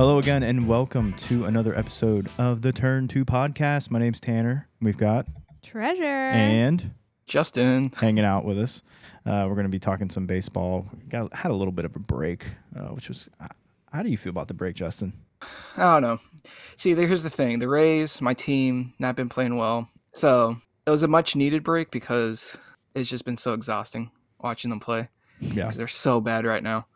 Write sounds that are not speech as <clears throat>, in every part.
Hello again, and welcome to another episode of the Turn Two Podcast. My name's Tanner. We've got Treasure. and Justin. <laughs> hanging out with us. Uh, we're going to be talking some baseball. Got had a little bit of a break, uh, which was. How do you feel about the break, Justin? I don't know. See, here's the thing: the Rays, my team, not been playing well, so it was a much needed break because it's just been so exhausting watching them play Yeah, because they're so bad right now.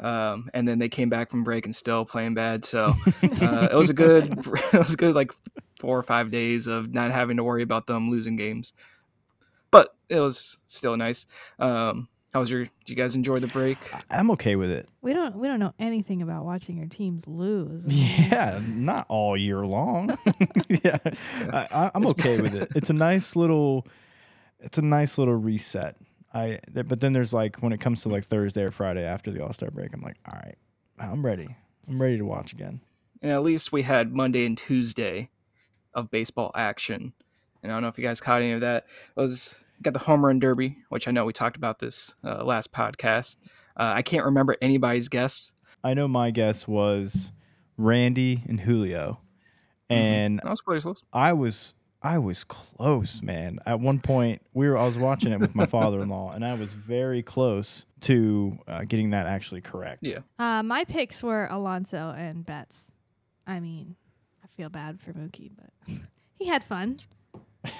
Um, and then they came back from break and still playing bad. So <laughs> uh, it was a good, <laughs> it was a good like four or five days of not having to worry about them losing games. But it was still nice. Um, how was your? Did you guys enjoy the break? I'm okay with it. we don't we don't know anything about watching your teams lose. <laughs> Yeah, not all year long. yeah, I, I, I'm okay with it. It's a nice little, it's a nice little reset. I th- but then there's like when it comes to like Thursday or Friday after the All Star break, I'm like, all right, I'm ready. I'm ready to watch again. and at least we had Monday and Tuesday of baseball action. And I don't know if you guys caught any of that. It was got the home run derby, which I know we talked about this uh, last podcast. Uh, I can't remember anybody's guess. I know my guess was Randy and Julio, and was pretty close. I was I was close, man. At one point, we were I was watching it with my father-in-law, and I was very close to uh, getting that actually correct. Yeah. Uh, my picks were Alonso and Betts. I mean, I feel bad for Mookie, but <laughs> he had fun. <laughs>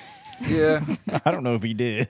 Yeah, <laughs> I don't know if he did.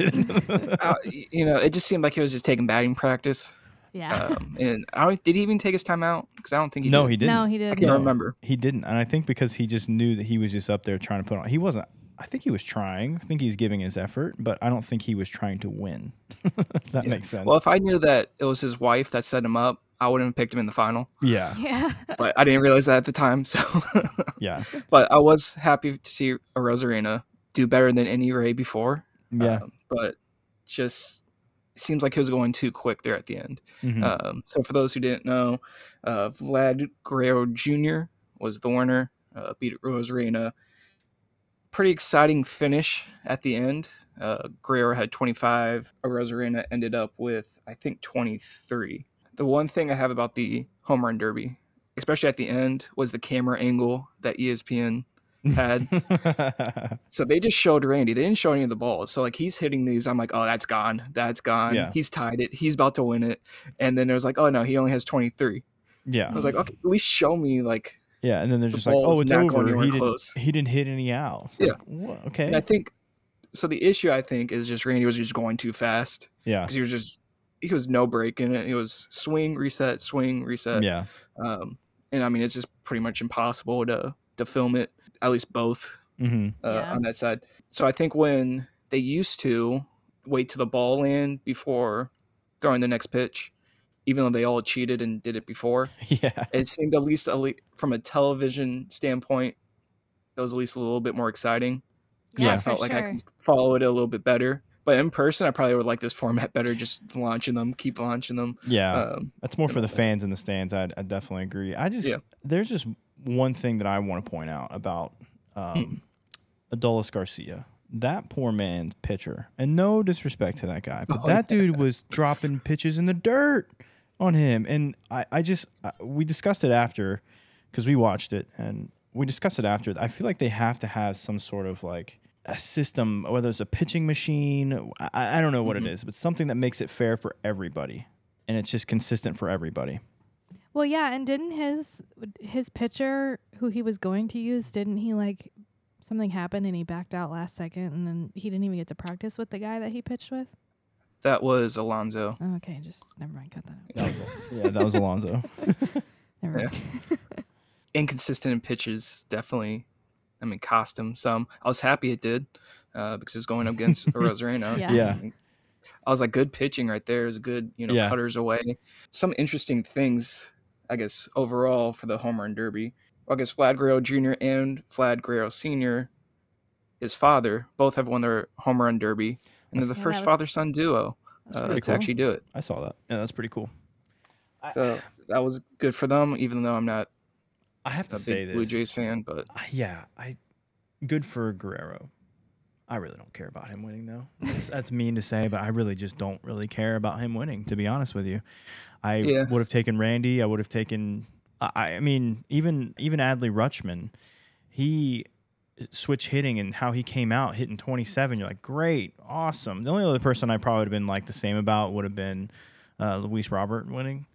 uh, you know, it just seemed like he was just taking batting practice. Yeah. Um, and I did he even take his time out? Because I don't think he no, did. he didn't. no, he didn't. I can't No. remember. He didn't, and I think because he just knew that he was just up there trying to put on. He wasn't. I think he was trying. I think he's giving his effort, but I don't think he was trying to win. <laughs> if that Yeah. makes sense. Well, if I knew that it was his wife that set him up, I wouldn't have picked him in the final. yeah, <laughs> Yeah. But I didn't realize that at the time. So, <laughs> yeah, but I was happy to see a Rosarena do better than any Ray before. yeah. Um, but just seems like he was going too quick there at the end. Mhm. Um, so for those who didn't know, uh, Vlad Guerrero Jr. was the winner, uh, beat Arozarena. Pretty exciting finish at the end. Uh, Guerrero had 25. Arozarena ended up with, I think, 23. The one thing I have about the home run derby, especially at the end, was the camera angle that ESPN had. <laughs> So they just showed Randy. They didn't show any of the balls. So like he's hitting these. I'm like, oh, that's gone. That's gone. Yeah. He's tied it. He's about to win it. And then it was like, oh no, he only has 23. yeah, I was like, okay, at least show me like. Yeah. And then they're the just like, "Oh, it's over. He anywhere didn't. He didn't hit any outs." Yeah. Like. Okay. And I think so. The issue I think is just Randy was just going too fast yeah. because he was just he was no break in it. It was swing, reset, swing, reset. Yeah. Um, and I mean, it's just pretty much impossible to to film it. At least both hmm uh, Yeah. on that side. So I think when they used to wait till the ball land before throwing the next pitch, even though they all cheated and did it before, <laughs> Yeah. it seemed at least, at least from a television standpoint, it was at least a little bit more exciting. 'Cause Yeah, I felt like I sure. could follow it a little bit better. But in person, I probably would like this format better. Just launching them, keep launching them. Yeah. Um, That's more for the fans in the stands. I, I definitely agree. I just Yeah. there's just one thing that I want to point out about Hmm. um, Adolis Garcia. That poor man's pitcher, and no disrespect to that guy, but Oh, that dude was dropping pitches in the dirt on him, and I, I just uh, we discussed it after because we watched it, and we discussed it after. I feel like they have to have some sort of like a system, whether it's a pitching machine, I, I don't know what it is, but something that makes it fair for everybody, and it's just consistent for everybody. Well, yeah, and didn't his his pitcher who he was going to use didn't he like something happened and he backed out last second and then he didn't even get to practice with the guy that he pitched with? That was Alonso. Oh, okay, just never mind, cut that out. That was, yeah, that was Alonso. <laughs> Never mind. <laughs> inconsistent in pitches definitely i mean cost him some i was happy it did uh, because it was going up against <laughs> arozarena Yeah. Yeah. i was like good pitching right there is good you know Yeah. cutters away some interesting things i guess overall for the home run derby well, i guess vlad guerrero jr and vlad guerrero sr his father both have won their home run derby and they're the first was- father-son duo uh, pretty to actually do it I saw that. Yeah, that's pretty cool. I, so that was good for them even though i'm not I have to a say big blue jays fan but I- yeah, I good for Guerrero. I really don't care about him winning though. That's, <laughs> that's mean to say, but I really just don't really care about him winning. To be honest with you, I Yeah. would have taken Randy. I would have taken I, I mean, even even Adley Rutschman, he switch hitting and how he came out hitting 27. You're like, great, awesome. The only other person I probably would have been like the same about would have been uh, Luis Robert winning.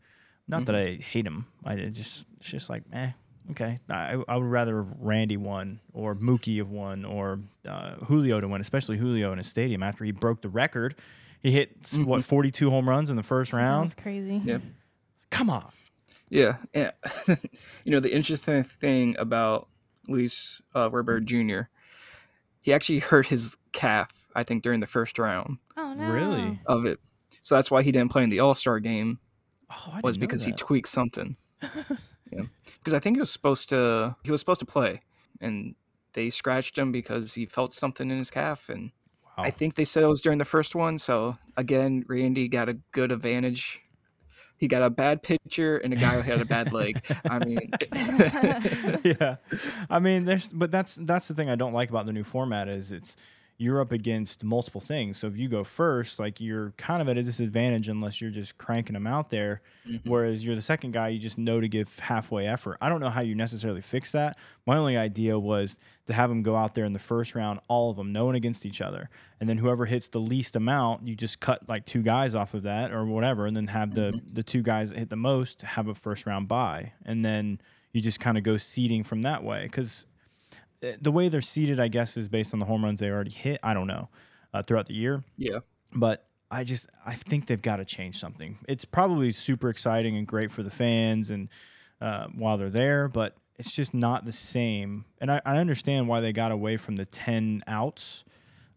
Not that I hate him. I just it's just like, eh, okay. I, I would rather Randy won or Mookie have won or uh, Julio to win, especially Julio in his stadium after he broke the record. He hit s what 42 home runs in the first round. was crazy. Yeah. Come on. Yeah, yeah. <laughs> you know the interesting thing about Luis uh, Robert Jr. He actually hurt his calf, I think, during the first round Oh no. Really? of it. So that's why he didn't play in the All Star game. Oh, I Was didn't know because he that. tweaked something. <laughs> yeah, because I think he was supposed to. He was supposed to play, and they scratched him because he felt something in his calf, and Wow. I think they said it was during the first one. So again, Randy got a good advantage. He got a bad pitcher and a guy who had a bad leg. I mean, <laughs> <laughs> yeah, I mean, there's, but that's that's the thing I don't like about the new format is it's you're up against multiple things. So if you go first, like you're kind of at a disadvantage unless you're just cranking them out there. Mhm. Whereas you're the second guy, you just know to give halfway effort. I don't know how you necessarily fix that. My only idea was to have them go out there in the first round, all of them, no one against each other, and then whoever hits the least amount, you just cut like two guys off of that or whatever, and then have the the two guys that hit the most have a first round bye, and then you just kind of go seeding from that way because the way they're seeded, I guess, is based on the home runs they already hit. I don't know uh, throughout the year, yeah. but I just I think they've got to change something. It's probably super exciting and great for the fans and uh, while they're there, but it's just not the same. And I, I understand why they got away from the ten outs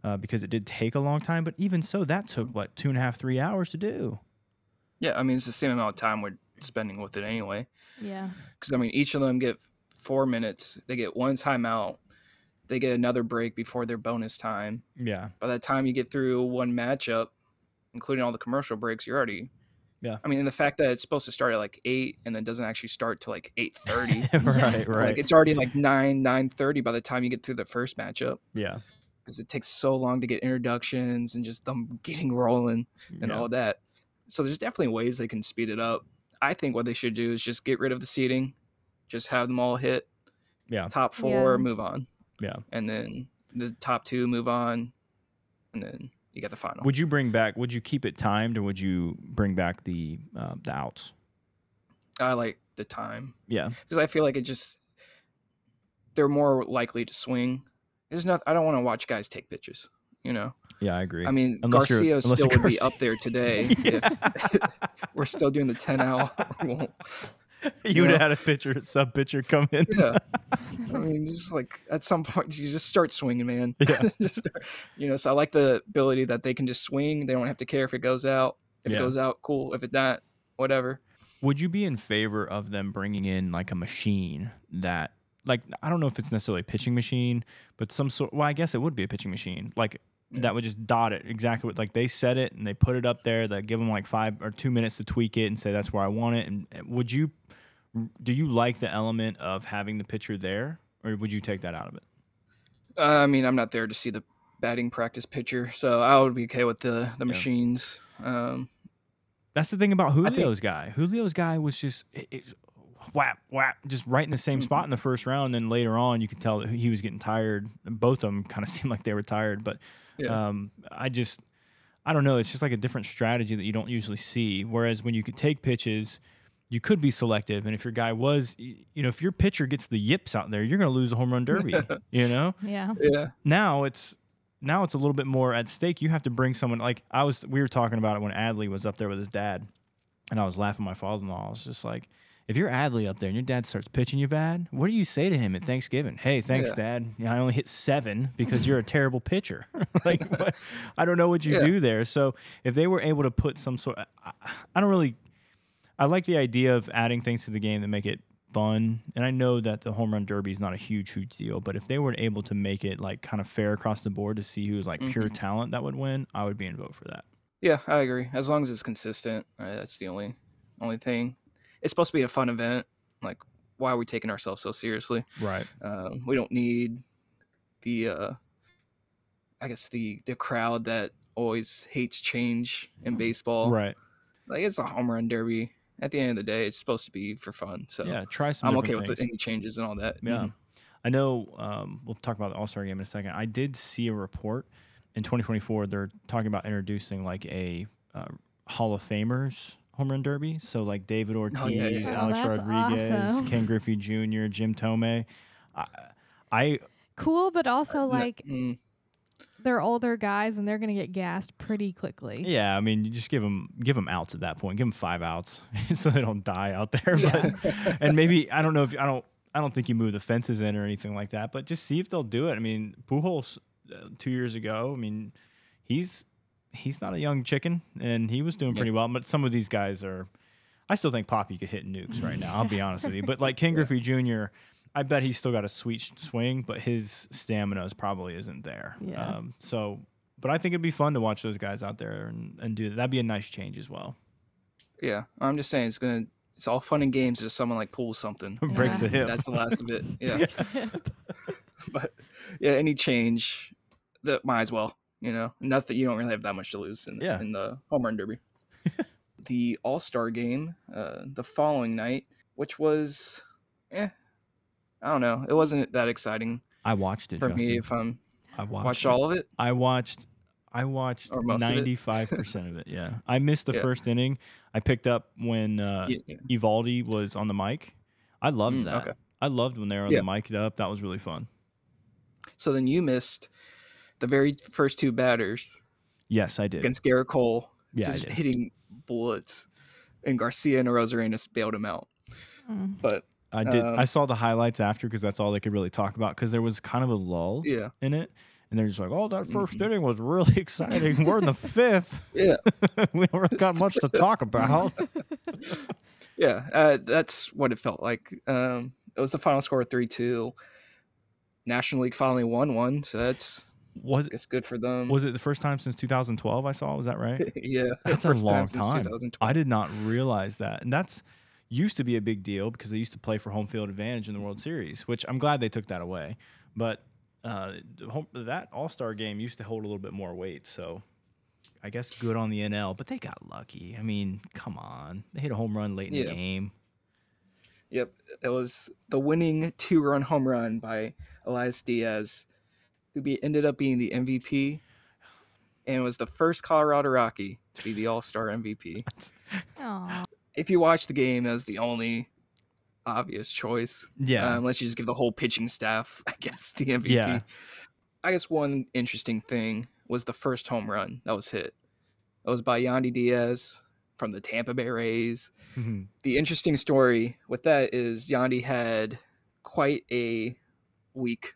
uh, because it did take a long time. But even so, that took what two and a half, three hours to do. Yeah, I mean it's the same amount of time we're spending with it anyway. Yeah. Because I mean each of them get four minutes. They get one timeout. They get another break before their bonus time. Yeah, By the time you get through one matchup, including all the commercial breaks, you're already. Yeah. I mean, and the fact that it's supposed to start at like eight and then doesn't actually start till like eight thirty. <laughs> right, right, Like it's already like nine nine thirty by the time you get through the first matchup yeah, because it takes so long to get introductions and just them getting rolling and yeah. all that. So there's definitely ways they can speed it up. I think what they should do is just get rid of the seeding, just have them all hit Yeah. top four, Yeah. move on, yeah. and then the top two move on, and then you get the final. Would you bring back? Would you keep it timed, or would you bring back the uh, the outs? I like the time Yeah, because I feel like it just they're more likely to swing. There's nothing I don't want to watch guys take pitches. You know. yeah, I agree. I mean, Unless Garcia unless still you're would be up there today <laughs> if <laughs> we're still doing the 10 hour <laughs> rule. <laughs> you would yeah. have had a pitcher, sub pitcher come in. Yeah. <laughs> I mean, just like at some point, you just start swinging, man. Yeah. <laughs> just start, you know, so I like the ability that they can just swing. They don't have to care if it goes out. If Yeah. it goes out, cool. If it not, whatever. Would you be in favor of them bringing in like a machine that, like, I don't know if it's necessarily a pitching machine, but some sort? Well, I guess it would be a pitching machine, like Yeah. that would just dot it exactly what like they set it and they put it up there. That give them like five or two minutes to tweak it and say that's where I want it. And and would you? Do you like the element of having the pitcher there, or would you take that out of it? Uh, I mean, I'm not there to see the batting practice pitcher, so I would be okay with the, the machines. Um, That's the thing about think- Julio's guy. Julio's guy was just it, it, whap whap, just right in the same spot in the first round. And then later on, you could tell that he was getting tired. Both of them <laughs> kind of seemed like they were tired. But Yeah. um, I just, I don't know. It's just like a different strategy that you don't usually see. Whereas when you could take pitches, you could be selective. And if your guy was, you know, if your pitcher gets the yips out there, you're going to lose a home run derby. <laughs> you know Yeah. yeah. now it's now it's a little bit more at stake. You have to bring someone like I was. We were talking about it when Adley was up there with his dad, and I was laughing. at My father-in-law I was just like, "If you're Adley up there and your dad starts pitching you bad, what do you say to him at Thanksgiving? Hey, thanks, Yeah. Dad. You know, I only hit seven because you're a terrible pitcher. <laughs> like, what, I don't know what you Yeah. do there. So if they were able to put some sort, I, I don't really. I like the idea of adding things to the game that make it fun. And I know that the home run derby is not a huge, huge deal, but if they were able to make it like kind of fair across the board to see who's like pure Mhm. talent that would win, I would be in vote for that. Yeah, I agree. As long as it's consistent, uh, that's the only only thing. It's supposed to be a fun event. Like, why are we taking ourselves so seriously? Right. Um, we don't need the, uh, I guess the the crowd that always hates change in baseball. Right. Like it's a home run derby. At the end of the day, it's supposed to be for fun. So yeah, try some. I'm different okay with things. the, any changes and all that. Yeah. Mhm. I know um, we'll talk about the All Star game in a second. I did see a report in 2024. They're talking about introducing like a uh, Hall of Famers home run derby. So like David Ortiz, Oh, yeah, yeah. Oh, Alex that's Rodriguez, awesome. Ken Griffey Jr., Jim Thome. I, I Cool, but also No- like mm, they're older guys and they're gonna get gassed pretty quickly. yeah, I mean, you just give them give them outs at that point. Give them five outs <laughs> so they don't die out there. Yeah. But and maybe I don't know if I don't I don't think you move the fences in or anything like that. But just see if they'll do it. I mean, Pujols uh, two years ago. I mean, he's he's not a young chicken, and he was doing Yep. pretty well. But some of these guys are. I still think Papi could hit nukes right now. I'll be honest with you. But like King Griffey Jr., I bet he's still got a sweet sh- swing, but his stamina is probably isn't there. Yeah. Um, so, but I think it'd be fun to watch those guys out there and, and do that. That'd be a nice change as well. yeah, I'm just saying it's gonna. It's all fun and games if someone like pulls something. <laughs> Breaks a hip. That's the last of it. <laughs> Yeah. <laughs> but yeah, any change that might as well. You know, nothing. You don't really have that much to lose in, Yeah. in the home run derby. the All Star game uh, the following night, which was, eh, I don't know. It wasn't that exciting I watched it. for Justin. me if I'm I watched, watched it. all of it. I watched. I watched Or most of it? ninety five percent of it. Yeah, I missed the Yeah. first inning. I picked up when uh, Yeah, yeah. Eovaldi was on the mic. I loved Mm, that. okay. I loved when they were on Yeah. the mic up. That was really fun. So then you missed the very first two batters Yes, I did. against Gerrit Cole, yeah, just hitting bullets, and Garcia and Arozarena bailed him out. Mm. But I did. um, I saw the highlights after because that's all they could really talk about because there was kind of a lull yeah, in it, and they're just like, "Oh, that 1st inning was really <laughs> exciting. We're in the fifth. <laughs> yeah. <laughs> we don't really got much to talk about." Yeah, uh, that's what it felt like. Um, it was the final score three two. National League finally won one, so that's Was it's good for them. was it the first time since 2012? I saw. Was that right? yeah, That's a long since time. I did not realize that, and that's used to be a big deal because they used to play for home field advantage in the World Series, which I'm glad they took that away. But uh, that All Star game used to hold a little bit more weight, so I guess good on the NL. But they got lucky. I mean, come on, they hit a home run late in the game. Yep, it was the winning two-run home run by Elias Diaz, who be, ended up being the MVP, and was the first Colorado Rocky to be the All Star MVP. <laughs> Aw. If you watch the game, that was the only obvious choice. Yeah, uh, unless you just give the whole pitching staff, <laughs> I guess, the MVP. Yeah. I guess one interesting thing was the first home run that was hit. It was by Yandy Diaz from the Tampa Bay Rays. Mhm. The interesting story with that is Yandy had quite a week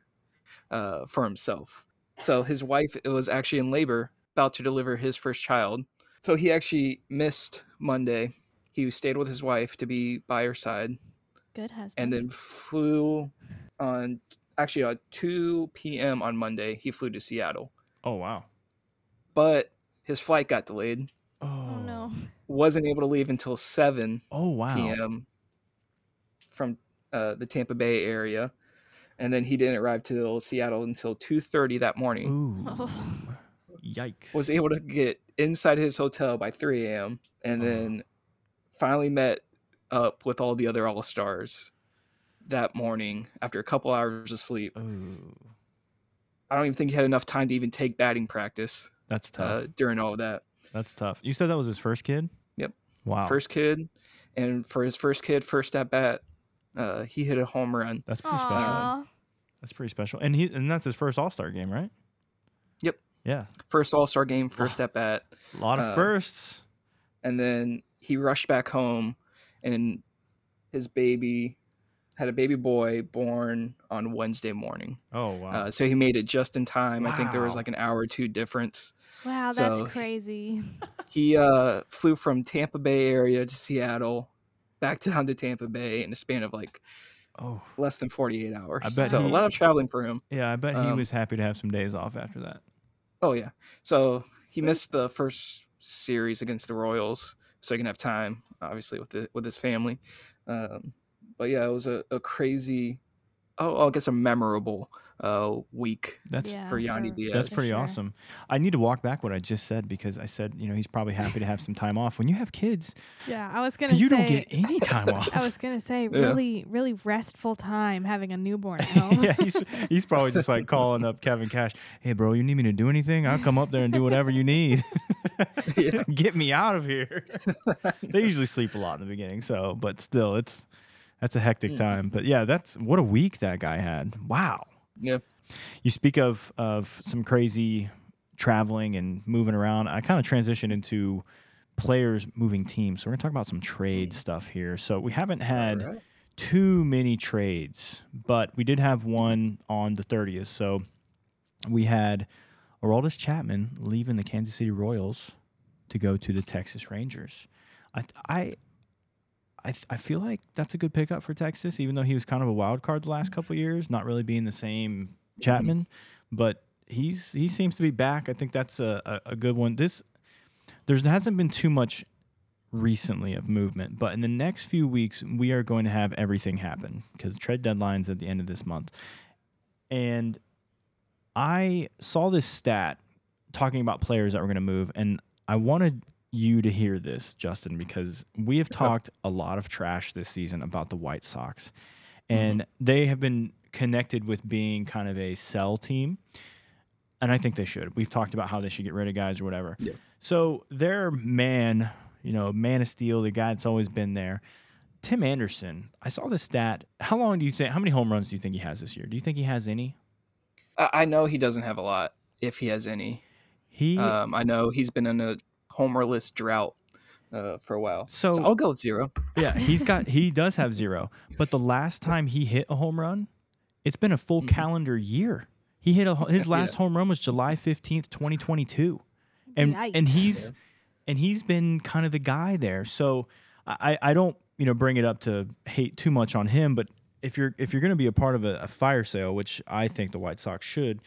uh, for himself. So his wife was actually in labor, about to deliver his first child. So he actually missed Monday. He stayed with his wife to be by her side Good husband. and then flew on actually at 2 p.m. on Monday. He flew to Seattle, oh wow. but his flight got delayed. Oh, oh no. Wasn't able to leave until 7 Oh wow. p.m. from uh, the Tampa Bay area, and then he didn't arrive till Seattle until 2:30 that morning. Ooh. <laughs> Yikes. Was able to get inside his hotel by 3 a.m. and Oh. then finally met up with all the other All Stars that morning after a couple hours of sleep. Ooh. I don't even think he had enough time to even take batting practice That's tough. uh, during all of that. That's tough. You said that was his first kid? Yep. Wow. First kid, and for his first kid, first at bat, uh, he hit a home run. That's pretty special. That's pretty special. And he and that's his first All Star game, right? Yep. Yeah. First All Star game, first at bat, A lot of Uh, firsts. and then he rushed back home, and his baby had a baby boy born on Wednesday morning. Oh wow. Uh, so he made it just in time. I think there was like an hour or two difference. Wow, that's So- crazy. <laughs> He uh, flew from Tampa Bay area to Seattle, back down to Tampa Bay in a span of like oh. less than 48 hours. I bet so he- a lot of traveling for him. Yeah, I bet he Um, was happy to have some days off after that. Oh yeah. So he missed the first series against the Royals, so he can have time, obviously, with the, with his family. Um, but yeah, it was a, a crazy oh, I guess a memorable uh, week That's Yeah, for Yandy Diaz. That's pretty sure. awesome. I need to walk back what I just said because I said, you know, he's probably happy to have some time off. When you have kids, Yeah, I was gonna, you say. don't get any time <laughs> off. I was gonna say really, really restful time having a newborn at <laughs> home. yeah, he's he's probably just like calling up Kevin Cash. Hey, bro, you need me to do anything? I'll come up there and do whatever you need. <laughs> Yeah. Get me out of here. they usually sleep a lot in the beginning, so but still, it's that's a hectic Mhm. time. But yeah, that's what a week that guy had. Wow. Yeah. You speak of of some crazy traveling and moving around. I kind of transition into players moving teams. So we're gonna talk about some trade mm. stuff here. So we haven't had Alright. too many trades, but we did have one on the 30th. So we had Aroldis Chapman leaving the Kansas City Royals to go to the Texas Rangers. I I I, I feel like that's a good pickup for Texas, even though he was kind of a wild card the last couple years, not really being the same Chapman, but he's he seems to be back. I think that's a, a, a good one. This there hasn't been too much recently of movement, but in the next few weeks we are going to have everything happen because trade deadline's at the end of this month. And I saw this stat talking about players that were going to move, and I wanted you to hear this, Justin, because we have talked a lot of trash this season about the White Sox, and they have been connected with being kind of a sell team. And I think they should. We've talked about how they should get rid of guys or whatever. Yeah. So their man, you know, man of steel, the guy that's always been there, Tim Anderson. I saw this stat. How long do you think? How many home runs do you think he has this year? Do you think he has any? I, I know he doesn't have a lot, if he has any. He Um, I know he's been in a homerless drought uh, for a while. So- so I'll go with zero. yeah, he's got he <laughs> does have zero. But the last time he hit a home run, it's been a full Mhm. calendar year. He hit a, his Yeah. last home run was July fifteenth, twenty twenty two, and and he's Yeah. and he's been kind of the guy there. So I I don't you know bring it up to hate too much on him, but if you're if you're going to be a part of a, a fire sale, which I think the White Sox should,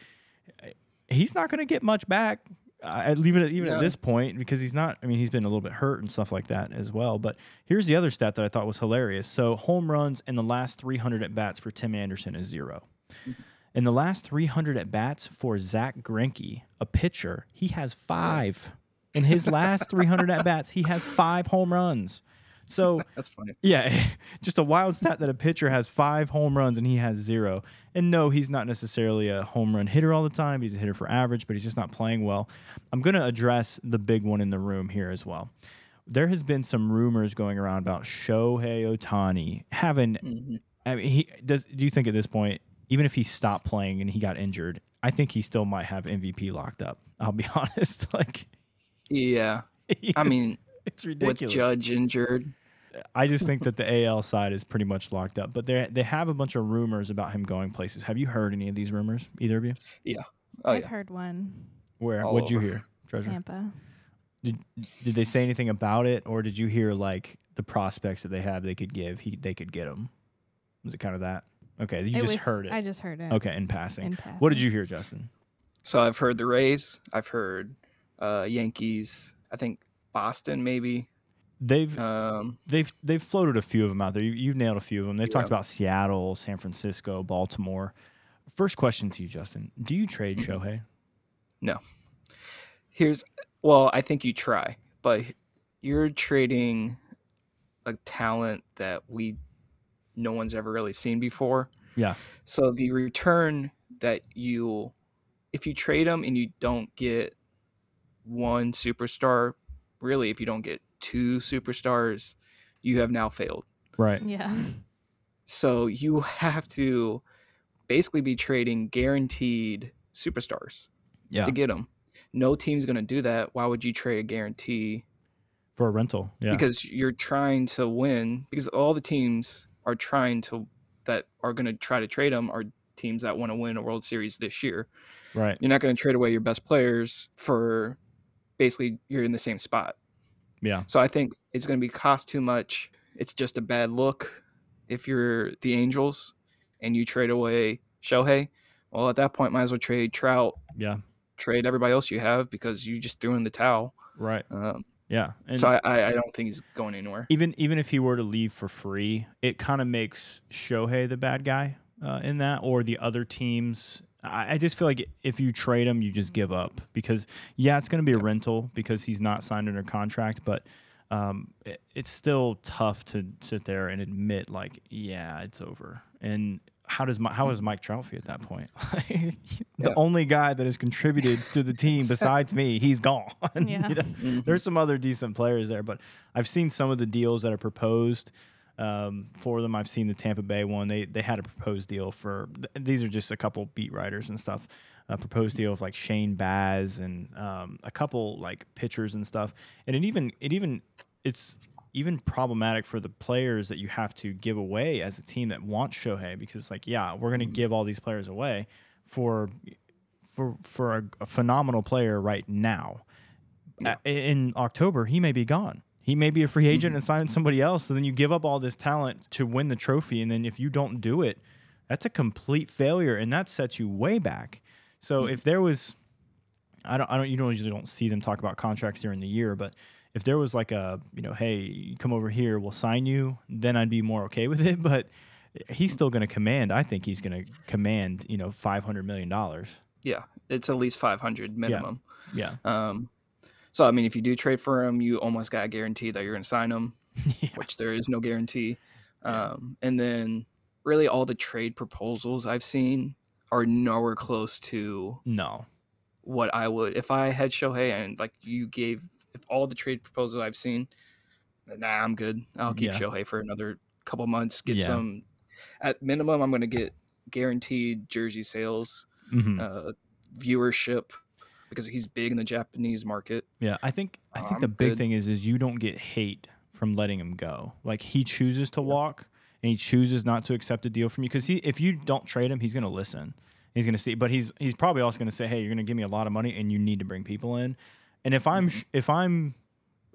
he's not going to get much back. I leave it at, even at this point because he's not. I mean, he's been a little bit hurt and stuff like that as well. But here's the other stat that I thought was hilarious. So home runs in the last 300 at bats for Tim Anderson is zero. Mm-hmm. In the last 300 at bats for Zack Greinke, a pitcher, he has five. In his last 300 at bats, he has five home runs. So <laughs> That's funny. yeah, <laughs> just a wild stat that a pitcher has five home runs and he has zero. And no, he's not necessarily a home run hitter all the time. He's a hitter for average, but he's just not playing well. I'm going to address the big one in the room here as well. There has been some rumors going around about Shohei Ohtani having. Mhm. I mean, he does. Do you think at this point, even if he stopped playing and he got injured, I think he still might have MVP locked up. I'll be <laughs> honest. Like, Yeah. I mean, <laughs> it's ridiculous. with. Judge injured, I just think that the <laughs> AL side is pretty much locked up. But they they have a bunch of rumors about him going places. Have you heard any of these rumors? Either of you? oh I've yeah, heard one. Where? All What'd you hear, Treasure? Tampa. Did Did they say anything about it, or did you hear like the prospects that they have they could give? He they could get him. Was it kind of that? Okay, you It just was- heard it. I just heard it. okay, in passing. In passing. What did you hear, Justin? So I've heard the Rays. I've heard uh, Yankees. I think Boston maybe. They've Um, they've they've floated a few of them out there. You, you've nailed a few of them. They've talked about Seattle, San Francisco, Baltimore. First question to you, Justin: Do you trade Shohei? No. here's well, I think you try, but you're trading a talent that we no one's ever really seen before. Yeah. So the return that you if you trade them and you don't get one superstar, really if you don't get two superstars, you have now failed. Right. Yeah. So you have to basically be trading guaranteed superstars Yeah. to get them. No team's going to do that. Why would you trade a guarantee? For a rental. Yeah. Because you're trying to win. Because all the teams are trying to that are going to try to trade them are teams that want to win a World Series this year. right. You're not going to trade away your best players for basically you're in the same spot. Yeah. So I think it's going to be cost too much. It's just a bad look if you're the Angels and you trade away Shohei. Well, at that point, might as well trade Trout, Yeah. trade everybody else you have because you just threw in the towel. Right. Um, Yeah. And so I, I, I don't think he's going anywhere. even even if he were to leave for free, it kind of makes Shohei the bad guy uh, in that, or the other teams. I, I just feel like if you trade him, you just give up because yeah, it's going to be a rental because he's not signed under contract, but um, it, it's still tough to sit there and admit like, yeah, it's over. And how does how does Mike Trout feel at that point? <laughs> the Yeah. only guy that has contributed to the team <laughs> besides me, he's gone. <laughs> Yeah. You know? Mhm. There's some other decent players there, but I've seen some of the deals that are proposed um, for them. I've seen the Tampa Bay one. They they had a proposed deal for. th- These are just a couple beat writers and stuff. A proposed deal of like Shane Baz and um, a couple like pitchers and stuff. And it even it even it's even problematic for the players that you have to give away as a team that wants Shohei because like yeah we're gonna give all these players away for for for a, a phenomenal player right now. Yeah. A- in October, he may be gone. He may be a free agent and sign somebody else. So then you give up all this talent to win the trophy, and then if you don't do it, that's a complete failure, and that sets you way back. So if there was, I don't, I don't, you don't usually don't see them talk about contracts during the year, but if there was like a, you know, hey, come over here, we'll sign you, then I'd be more okay with it. <laughs> But he's still going to command. I think he's going to command, you know, five hundred million dollars. Yeah, it's at least 500 minimum. Yeah. Um, so I mean, if you do trade for him, you almost got a guarantee that you're going to sign him, <laughs> yeah. which there is no guarantee. Um, and then really all the trade proposals I've seen are nowhere close to No. what I would if I had Shohei and like you gave if all the trade proposals I've seen. Nah, I'm good. I'll keep Yeah. Shohei for another couple months. Get Yeah. some. At minimum, I'm going to get guaranteed jersey sales, Mhm. uh, viewership, because he's big in the Japanese market. Yeah, I think I think I'm the big good. thing is is you don't get hate from letting him go. Like he chooses to walk and he chooses not to accept a deal from you because he if you don't trade him, he's going to listen. He's going to see, but he's he's probably also going to say, "Hey, you're going to give me a lot of money and you need to bring people in." And if I'm mm-hmm. sh if I'm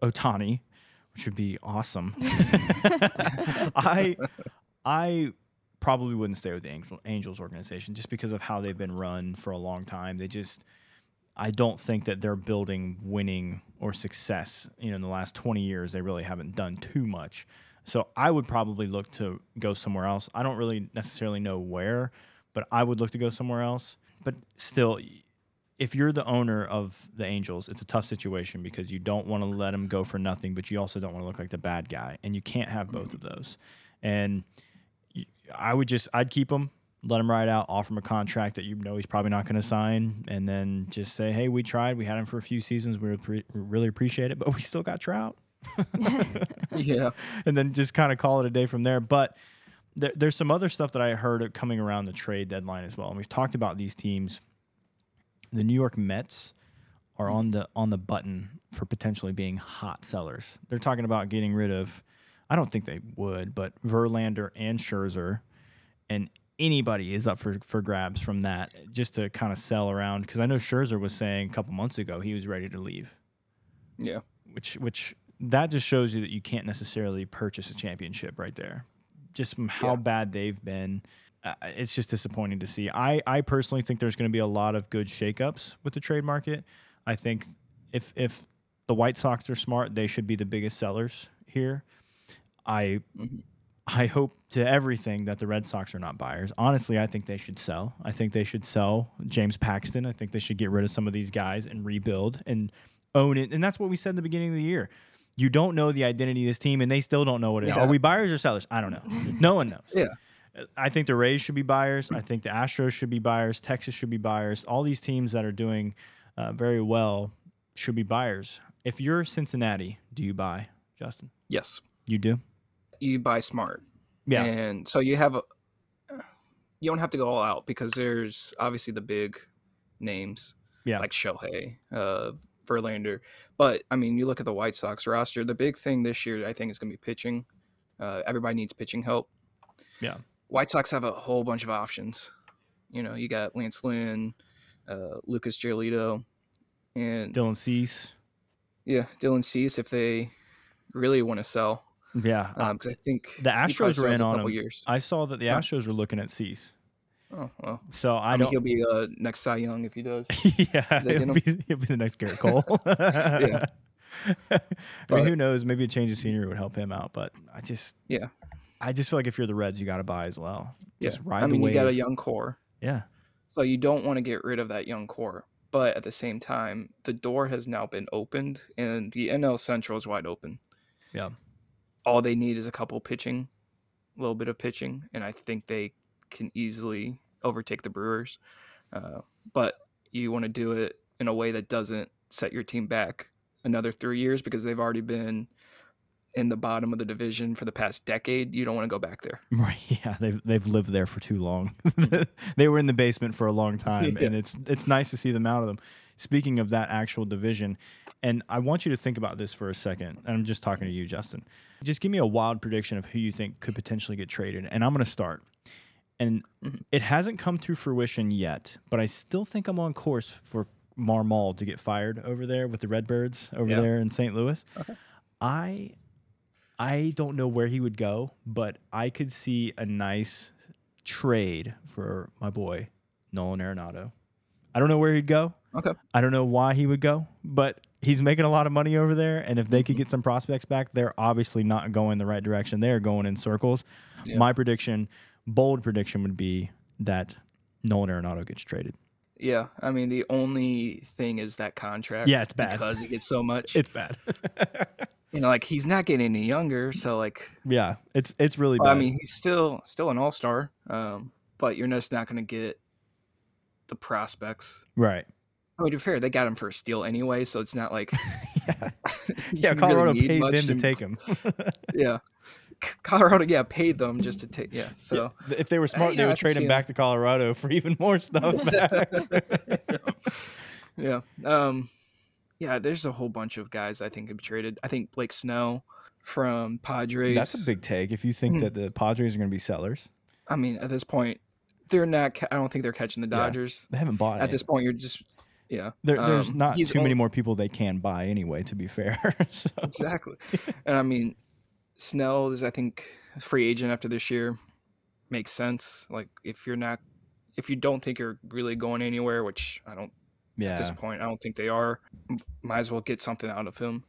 Ohtani, which would be awesome, <laughs> I I probably wouldn't stay with the Angel, Angels organization just because of how they've been run for a long time. They just I don't think that they're building winning or success. You know, in the last 20 years, they really haven't done too much. So I would probably look to go somewhere else. I don't really necessarily know where, but I would look to go somewhere else. But still, if you're the owner of the Angels, it's a tough situation because you don't want to let them go for nothing, but you also don't want to look like the bad guy, and you can't have both of those. And I would just, I'd keep him, let him ride out, offer him a contract that you know he's probably not going to sign, and then just say, hey, we tried, we had him for a few seasons, we re- really appreciate it, but we still got Trout, <laughs> Yeah, and then just kind of call it a day from there. But there, there's some other stuff that I heard coming around the trade deadline as well, and we've talked about these teams. The New York Mets are on the on the button for potentially being hot sellers. They're talking about getting rid of. I don't think they would, but Verlander and Scherzer, and anybody is up for for grabs from that, just to kind of sell around. Because I know Scherzer was saying a couple months ago he was ready to leave yeah, which which that just shows you that you can't necessarily purchase a championship right there. Just from how Yeah. bad they've been, uh, it's just disappointing to see. I I personally think there's going to be a lot of good shakeups with the trade market. I think if if the White Sox are smart, they should be the biggest sellers here. I Mhm. I hope to everything that the Red Sox are not buyers. Honestly, I think they should sell. I think they should sell James Paxton. I think they should get rid of some of these guys and rebuild and own it. And that's what we said in the beginning of the year. You don't know the identity of this team, and they still don't know what it is. Yeah. Are we buyers or sellers? I don't know. <laughs> no one knows. Yeah. I think the Rays should be buyers. I think the Astros should be buyers. Texas should be buyers. All these teams that are doing uh, very well should be buyers. If you're Cincinnati, do you buy, Justin? yes. You do? You buy smart. Yeah. and so you have a. You don't have to go all out because there's obviously the big names Yeah. like Shohei, uh, Verlander. But I mean, you look at the White Sox roster. The big thing this year, I think, is going to be pitching. Uh, everybody needs pitching help. Yeah. White Sox have a whole bunch of options. You know, you got Lance Lynn, uh, Lucas Giolito, and Dylan Cease. yeah, Dylan Cease if they really want to sell. Yeah. Because I think the Astros were still in a on couple him. Years. I saw that the Huh. Astros were looking at Cease. Oh well, So I, I, mean, don't. he'll be uh, next Cy Young if he does. <laughs> yeah, he'll be, he'll be the next Gerrit Cole. <laughs> Yeah. I mean, But- who knows? Maybe a change of scenery would help him out, but I just Yeah. I just feel like if you're the Reds, you got to buy as well. Just ride I mean, the wave. you got a young core, yeah. so you don't want to get rid of that young core. But at the same time, the door has now been opened, and the NL Central is wide open. Yeah. All they need is a couple pitching, a little bit of pitching, and I think they can easily overtake the Brewers. Uh, but you want to do it in a way that doesn't set your team back another three years because they've already been in the bottom of the division for the past decade. You don't want to go back there. <laughs> Right. Yeah. They've they've lived there for too long. <laughs> they were in the basement for a long time, and <laughs> it's it's nice to see them out of them. Speaking of that actual division, and I want you to think about this for a second. And I'm just talking to you, Justin. Just give me a wild prediction of who you think could potentially get traded, and I'm going to start. And Mhm. it hasn't come to fruition yet, but I still think I'm on course for Marmol to get fired over there with the Redbirds over Yeah. there in St. Louis. Okay. I I don't know where he would go, but I could see a nice trade for my boy Nolan Arenado. I don't know where he'd go. Okay. I don't know why he would go, but he's making a lot of money over there. And if they could get some prospects back, they're obviously not going the right direction. They're going in circles. Yeah. My prediction, bold prediction, would be that Nolan Arenado gets traded. Yeah, I mean the only thing is that contract. Yeah, it's bad. because he gets so much. <laughs> It's bad. <laughs> you know, like he's not getting any younger, so like yeah, it's it's really well, bad. I mean he's still still an all star, um, but you're just not going to get the prospects. right. I mean, to be fair, they got him for a steal anyway, so it's not like <laughs> <laughs> yeah, yeah. Colorado need paid them to take him. <laughs> Yeah, Colorado, yeah, paid them just to take. Yeah, so Yeah, if they were smart, yeah, they would trade him him. back to Colorado for even more stuff. back. yeah, um, yeah. There's a whole bunch of guys I think could be traded. I think Blake Snell from Padres. That's a big take. If you think Hmm. that the Padres are going to be sellers, I mean, at this point, they're not. ca- I don't think they're catching the Yeah. Dodgers. they haven't bought At it. this point, you're just yeah. There, there's um, not he's too many more people they can buy anyway. To be fair, <laughs> so, exactly. and I mean, Snell is I think a free agent after this year. Makes sense. Like if you're not, if you don't think you're really going anywhere, which I don't Yeah. at this point, I don't think they are. Might as well get something out of him.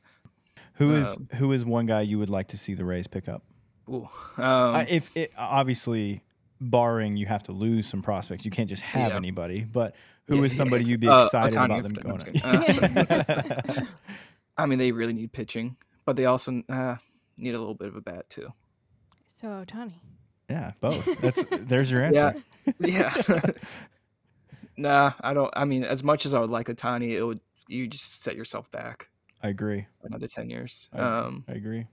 Who is um, who is one guy you would like to see the Rays pick up? Ooh. Um, Uh, if it, obviously, barring you have to lose some prospects, you can't just have Yeah. anybody. But who is Yeah, somebody it's- you'd be uh, excited Ohtani, about them but going? I'm. <laughs> I mean, they really need pitching, but they also uh, need a little bit of a bat too. So Ohtani. yeah, both. That's there's your <laughs> answer. Yeah. Yeah. <laughs> nah, I don't. I mean, as much as I would like Ohtani, it would you just set yourself back I agree. another ten years. I, Um, I agree.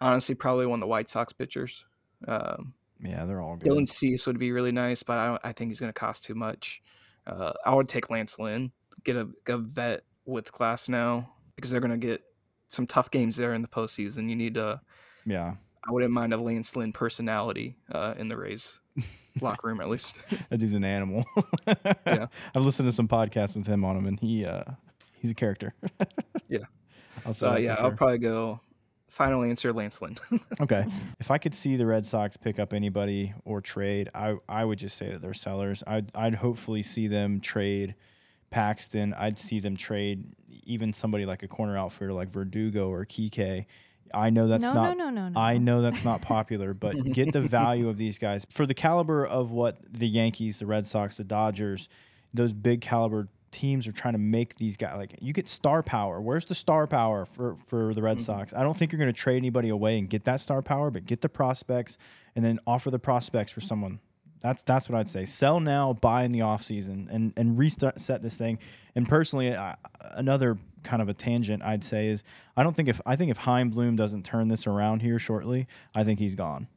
honestly, probably one of the White Sox pitchers. Um, Yeah, they're all good. Dylan Cease would be really nice, but I don't. I think he's going to cost too much. Uh, I would take Lance Lynn, get a, a vet with class now because they're going to get some tough games there in the postseason. You need to. yeah, I wouldn't mind a Lance Lynn personality uh, in the Rays <laughs> locker room at least. that dude's an animal. Yeah. <laughs> I've listened to some podcasts with him on him, and he uh he's a character. Yeah. <laughs> I'll say So yeah, sure. I'll probably go. Final answer, Lance Lynn. <laughs> Okay. If I could see the Red Sox pick up anybody or trade, I I would just say that they're sellers. I'd I'd hopefully see them trade Paxton. I'd see them trade even somebody like a corner outfielder like Verdugo or Kike. I know that's no, not no, no, no, no. I know that's not <laughs> popular, but get the value of these guys for the caliber of what the Yankees, the Red Sox, the Dodgers, those big caliber teams are trying to make these guys like you get star power. Where's the star power for for the Red Mhm. Sox? I don't think you're going to trade anybody away and get that star power, but get the prospects and then offer the prospects for someone. That's that's what I'd say. Sell now, buy in the offseason and and restart set this thing. And personally, I, another kind of a tangent I'd say is I don't think if I think if Chaim Bloom doesn't turn this around here shortly, I think he's gone.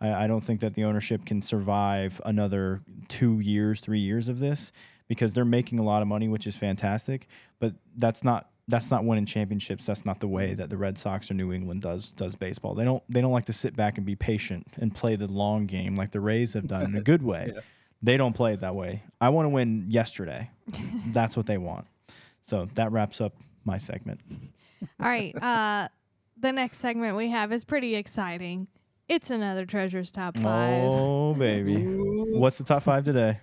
I, I don't think that the ownership can survive another two years, three years of this because they're making a lot of money, which is fantastic. But that's not that's not winning championships. That's not the way that the Red Sox or New England does does baseball. They don't they don't like to sit back and be patient and play the long game like the Rays have done in a good <laughs> way. Yeah. They don't play it that way. I want to win yesterday. that's what they want. So that wraps up my segment. <laughs> All right. Uh, the next segment we have is pretty exciting. It's another treasures top five. Oh baby. <laughs> What's the top five today?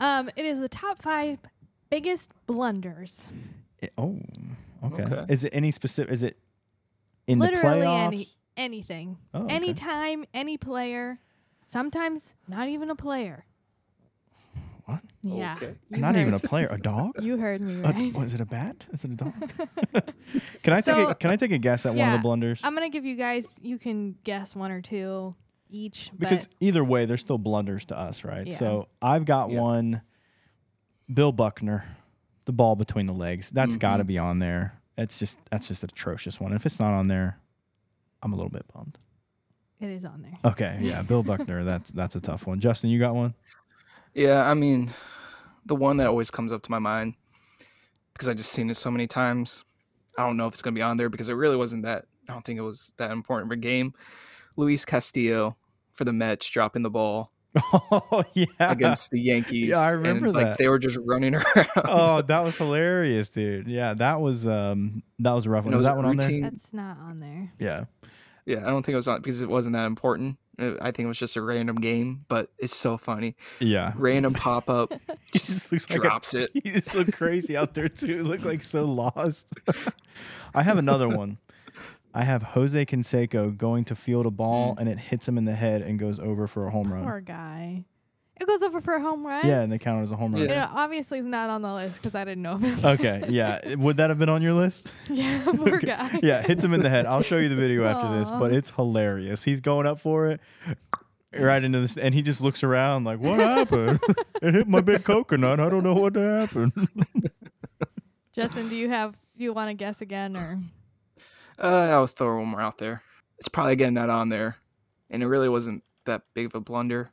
Um, it is the top five biggest blunders. It- oh, okay. Okay. Is it any specific? Is it in Literally the playoffs? any anything, Oh, okay. anytime, any player. Sometimes not even a player. What? Yeah. Okay. you Not even a player. A dog? You heard me A, right. was it a bat? Is it a dog? <laughs> can I take So- a, Can I take a guess at one of Yeah, the blunders? I'm gonna give you guys. You can guess one or two each. because but either way, they're still blunders to us, right? Yeah. So I've got Yeah. one. Bill Buckner, the ball between the legs. That's mm-hmm. got to be on there. It's just that's just an atrocious one. If it's not on there, I'm a little bit bummed. it is on there. Okay, yeah, Bill Buckner. <laughs> That's that's a tough one. Justin, you got one? Yeah, I mean, the one that always comes up to my mind because I just seen it so many times. I don't know if it's gonna be on there because it really wasn't that. I don't think it was that important of a game. Luis Castillo for the Mets dropping the ball Oh <laughs> yeah. against the Yankees. Yeah, I remember and, that. Like they were just running <laughs> around. oh, that was hilarious, dude. Yeah, that was um that was a rough one. Was was that one on there? routine. That's not on there. Yeah. Yeah, I don't think it was on because it wasn't that important. Uh, I think it was just a random game, but it's so funny. Yeah. Random <laughs> pop up, He just looks like a drops it. He just looked crazy out there too. Look like so lost. I have another one. I have Jose Canseco going to field a ball Mm. and it hits him in the head and goes over for a home run. Poor guy. It goes over for a home run. Yeah, and they count it as a home run. It Yeah. obviously is not on the list because I didn't know about it. Okay, yeah. Would that have been on your list? <laughs> yeah, <laughs> poor Okay. guy. Yeah, hits him in the head. I'll show you the video after this, but it's hilarious. He's going up for it right into this, and he just looks around like, "What happened? <laughs> it hit my big coconut. I don't know what happened." Justin, do you have? Do you want to guess again or? Uh, I was throwing one more out there. It's probably getting that on there, and it really wasn't that big of a blunder.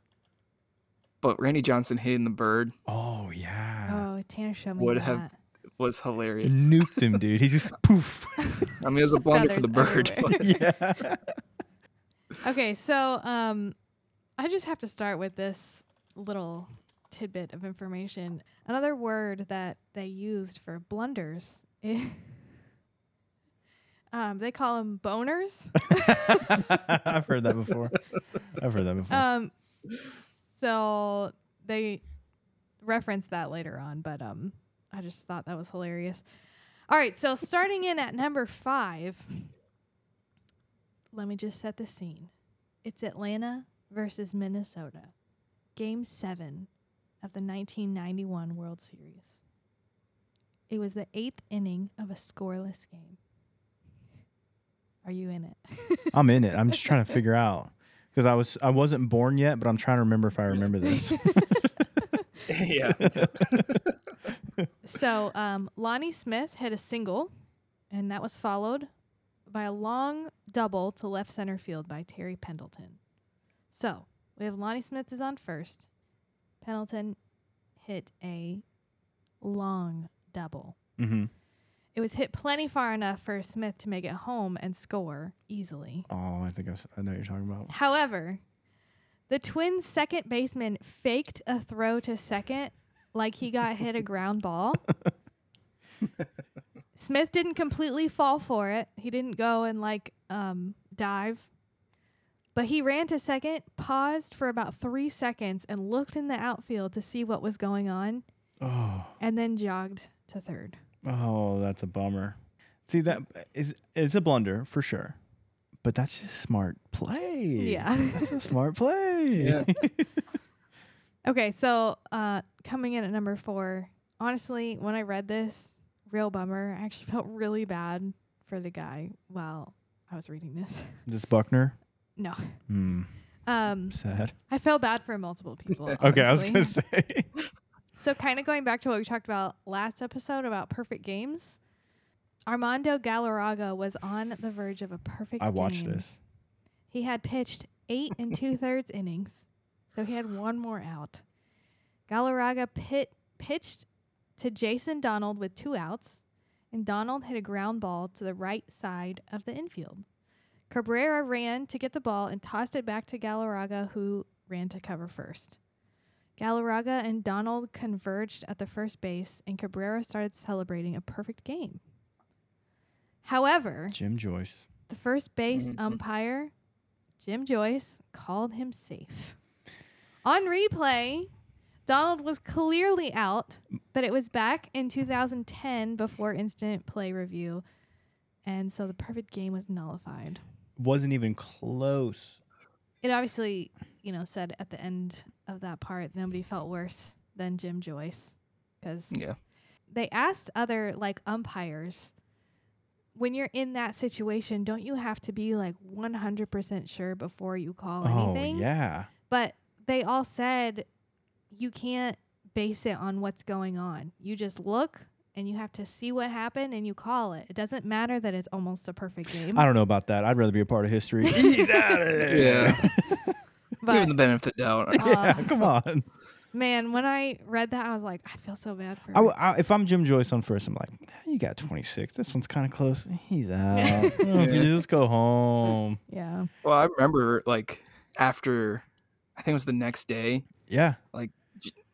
But Randy Johnson hitting the bird Oh yeah, Oh, Tanner showed me Would that. have- was hilarious. nuked him, dude. He just <laughs> poof. I mean, it was a blunder for the bird. <laughs> <laughs> yeah. Okay, so um, I just have to start with this little tidbit of information. Another word that they used for blunders. Um, they call them boners. <laughs> I've heard that before. I've heard that before. Um, so they reference that later on, but um, I just thought that was hilarious. All right, so starting in at number five, let me just set the scene. It's Atlanta versus Minnesota, Game Seven of the 1991 World Series. It was the eighth inning of a scoreless game. Are you in it? <laughs> I'm in it. I'm just trying to figure <laughs> out because I was I wasn't born yet, but I'm trying to remember if I remember this. <laughs> yeah. So um, Lonnie Smith hit a single, and that was followed by a long double to left center field by Terry Pendleton. So we have Lonnie Smith is on first. Pendleton hit a long double. hmm It was hit plenty far enough for Smith to make it home and score easily. Oh, I think I, s- I know what you're talking about. However, the Twins' second baseman faked a throw to second like he got hit a <laughs> ground ball. Smith didn't completely fall for it. He didn't go and like um, dive. But he ran to second, paused for about three seconds, and looked in the outfield to see what was going on, Oh, and then jogged to third. Oh, that's a bummer. See that is it's a blunder for sure, but that's just smart play. Yeah. that's a <laughs> smart play. Yeah. <laughs> Okay, so uh, coming in at number four, honestly, when I read this, real bummer. I actually felt really bad for the guy while I was reading this. <laughs> this Buckner. No, Hmm. um, Sad. I felt bad for multiple people. Okay, I was gonna say. So, kind of going back to what we talked about last episode about perfect games, Armando Galarraga was on the verge of a perfect. I watched game. this. He had pitched eight and two <laughs> thirds innings, so he had one more out. Galarraga pit, pitched to Jason Donald with two outs, and Donald hit a ground ball to the right side of the infield. Cabrera ran to get the ball and tossed it back to Galarraga, who ran to cover first. Galarraga and Donald converged at the first base, and Cabrera started celebrating a perfect game. However, Jim Joyce. the first base Mhm. umpire, Jim Joyce, called him safe. On replay, Donald was clearly out, but it was back in 2010 before instant play review, and so the perfect game was nullified. wasn't even close. It obviously, you know, said at the end of that part, nobody felt worse than Jim Joyce because Yeah. they asked other like umpires when you're in that situation don't you have to be like 100% sure before you call Oh anything yeah. but they all said you can't base it on what's going on you just look and you have to see what happened and you call it it doesn't matter that it's almost a perfect game I don't know about that. I'd rather be a part of history. <laughs> He's out of there. Yeah. <laughs> but Given the benefit of the doubt. <laughs> yeah, Uh, come on. man when i read that i was like i feel so bad for I w I if I'm Jim Joyce on first, I'm like, "Eh, you got 26. This one's kind of close. He's out. Oh, if you just go home. yeah Well, I remember like after, I think it was the next day, Yeah. J-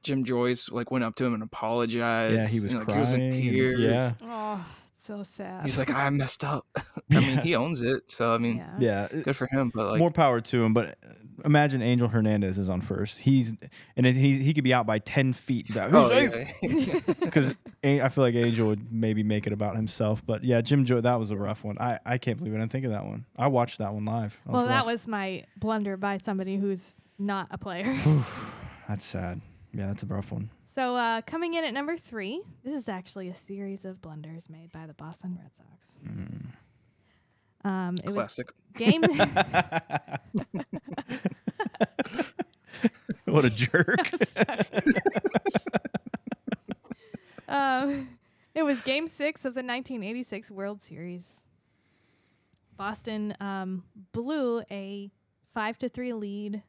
Jim Joyce like went up to him and apologized. Yeah, he was you know, crying. Like, he was in and- tears. yeah. oh it's so sad He's like, I messed up. <laughs> I mean, he owns it. So I mean, yeah Yeah. good for him. But like, More power to him. But uh, imagine Angel Hernandez is on first. He's and it, he he could be out by 10 feet. Who's oh, safe? yeah. <laughs> because I feel like Angel would maybe make it about himself. But yeah, Jim Joy, that was a rough one. I, I can't believe I didn't think of that one. I watched that one live. That well, that rough. was my blunder by somebody who's not a player. that's sad. Yeah, that's a rough one. so uh, coming in at number three, this is actually a series of blunders made by the Boston Red Sox. Mm. Um, it was classic. game. <laughs> what a jerk. <laughs> <laughs> um, it was Game Six of the 1986 World Series. Boston um, blew a five to three lead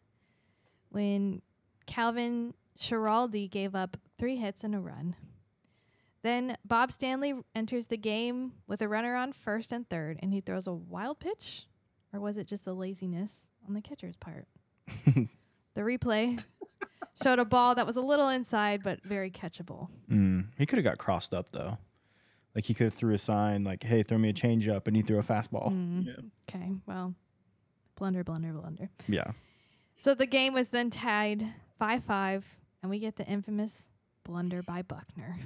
when Calvin Schiraldi gave up three hits and a run. Then Bob Stanley enters the game with a runner on first and third, and he throws a wild pitch, or was it just a laziness on the catcher's part? <laughs> the replay showed a ball that was a little inside, but very catchable. Mm. He could have got crossed up though. Like he could have threw a sign like, "Hey, throw me a change up," and he threw a fastball. Mm, Yeah. Okay, well, blunder, blunder, blunder. Yeah. So the game was then tied 5 5, and we get the infamous blunder by Buckner.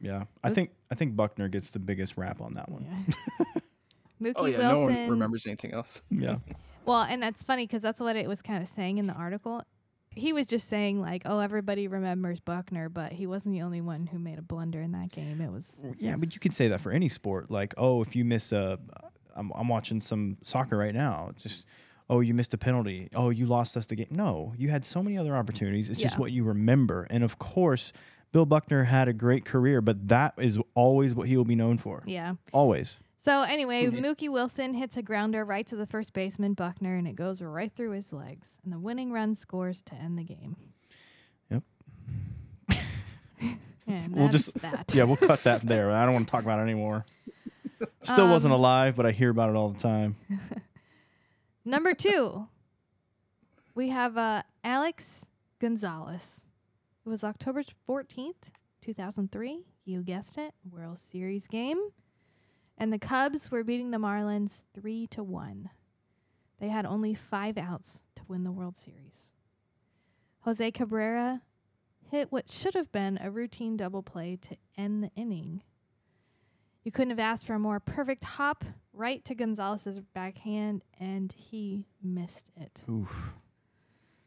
Yeah. I think I think Buckner gets the biggest rap on that one. Yeah. <laughs> Mookie Oh yeah, Wilson. no one remembers anything else. Yeah. <laughs> Well, and that's funny because that's what it was kind of saying in the article. He was just saying, like, oh, everybody remembers Buckner, but he wasn't the only one who made a blunder in that game. It was. Yeah, but you can say that for any sport. Like, oh, if you miss a, I'm, I'm watching some soccer right now. Just, oh, you missed a penalty. Oh, you lost us the game. No, you had so many other opportunities. It's just what you remember. And of course, Bill Buckner had a great career, but that is always what he will be known for. Yeah. Always. So anyway. Mookie Wilson hits a grounder right to the first baseman Buckner, and it goes right through his legs. And the winning run scores to end the game. Yep. <laughs> and We'll just- that. Yeah, we'll cut that there. I don't want to talk about it anymore. <laughs> Still wasn't Um, alive, but I hear about it all the time. <laughs> Number two, we have uh, Alex Gonzalez. It was October 14th, 2003. You guessed it, World Series game. And the Cubs were beating the Marlins 3 to 1. They had only five outs to win the World Series. Jose Cabrera hit what should have been a routine double play to end the inning. You couldn't have asked for a more perfect hop right to Gonzalez's backhand, and he missed it. Oof.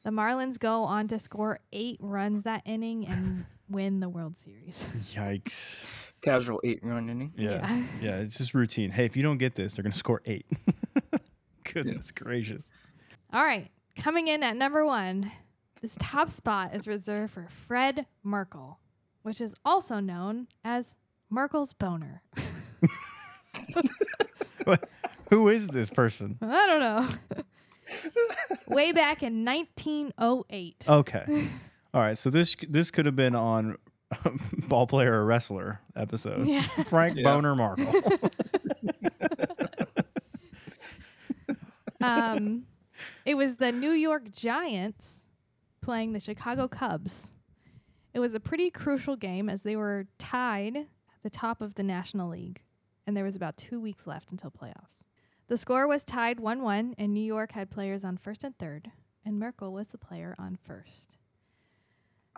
The Marlins go on to score eight runs that inning and <laughs> win the World Series. Yikes. Casual eight run inning. Yeah. Yeah. <laughs> Yeah, it's just routine. Hey, if you don't get this, they're going to score eight. <laughs> Goodness gracious. All right, coming in at number one, this top spot is reserved for Fred Merkle, which is also known as Merkle's boner. Who is this person? I don't know. <laughs> Way back in 1908. Okay. <laughs> All right. So this this could have been on <laughs> ball player or wrestler episode. Yeah. Frank Yeah. Boner Markle. um, it was the New York Giants playing the Chicago Cubs. It was a pretty crucial game as they were tied at the top of the National League, and there was about two weeks left until playoffs. The score was tied 1 1, and New York had players on first and third, and Merkle was the player on first.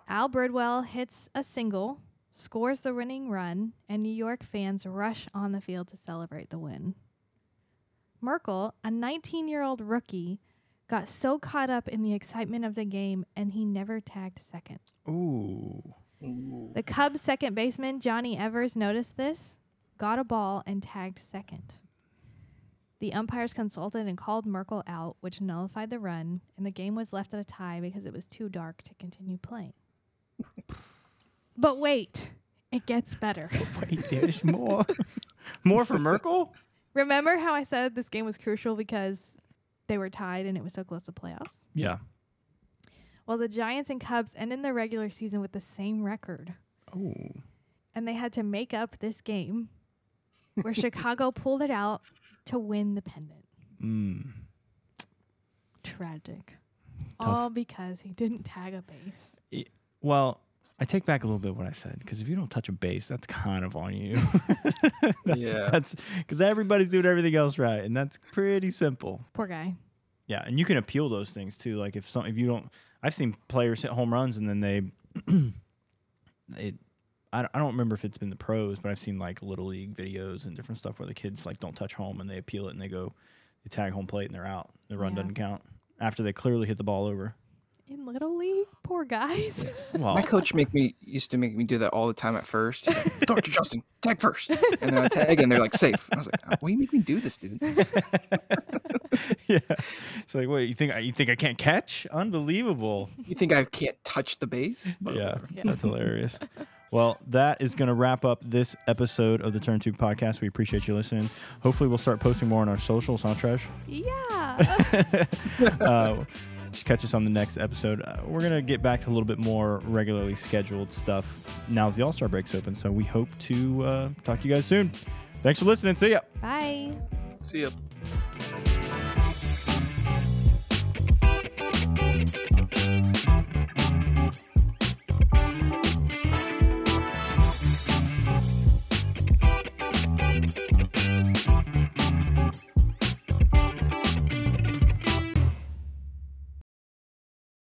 Al Bridwell hits a single, scores the winning run, and New York fans rush on the field to celebrate the win. Merkle, a 19 year old rookie, got so caught up in the excitement of the game and he never tagged second. Ooh. Ooh. The Cubs second baseman, Johnny Evers, noticed this, got a ball, and tagged second. The umpires consulted and called Merkle out, which nullified the run, and the game was left at a tie because it was too dark to continue playing. <laughs> but wait, it gets better. <laughs> <laughs> Wait, there's more. more for Merkle? Remember how I said this game was crucial because they were tied and it was so close to playoffs? Yeah. Well, the Giants and Cubs ended the regular season with the same record, Oh. and they had to make up this game where Chicago pulled it out to win the pennant. Mm. Tragic. Tough. All because he didn't tag a base. Well, I take back a little bit what I said because if you don't touch a base, that's kind of on you. <laughs> Yeah. That's because everybody's doing everything else right, and that's pretty simple. Poor guy. Yeah, and you can appeal those things too. Like if some, if you don't, I've seen players hit home runs and then they, <clears throat> it, I don't, remember if it's been the pros, but I've seen like little league videos and different stuff where the kids like don't touch home and they appeal it and they go, they tag home plate and they're out. The run Yeah. doesn't count after they clearly hit the ball over. In Little League, poor guys. <laughs> Well, My coach make me used to make me do that all the time at first. Throw it to Justin, tag first, and then I tag, and they're like safe. I was like, "Why you make me do this, dude?" <laughs> yeah, it's like, wait, you think I, you think I can't catch? Unbelievable. You think I can't touch the base? But Yeah. Yeah. that's hilarious. <laughs> Well, that is going to wrap up this episode of the Turn Two podcast. We appreciate you listening. Hopefully, we'll start posting more on our socials, huh, Trash? Yeah. <laughs> uh, just catch us on the next episode. Uh, we're going to get back to a little bit more regularly scheduled stuff now the All Star break's open. So we hope to uh, talk to you guys soon. Thanks for listening. See ya. Bye. See ya.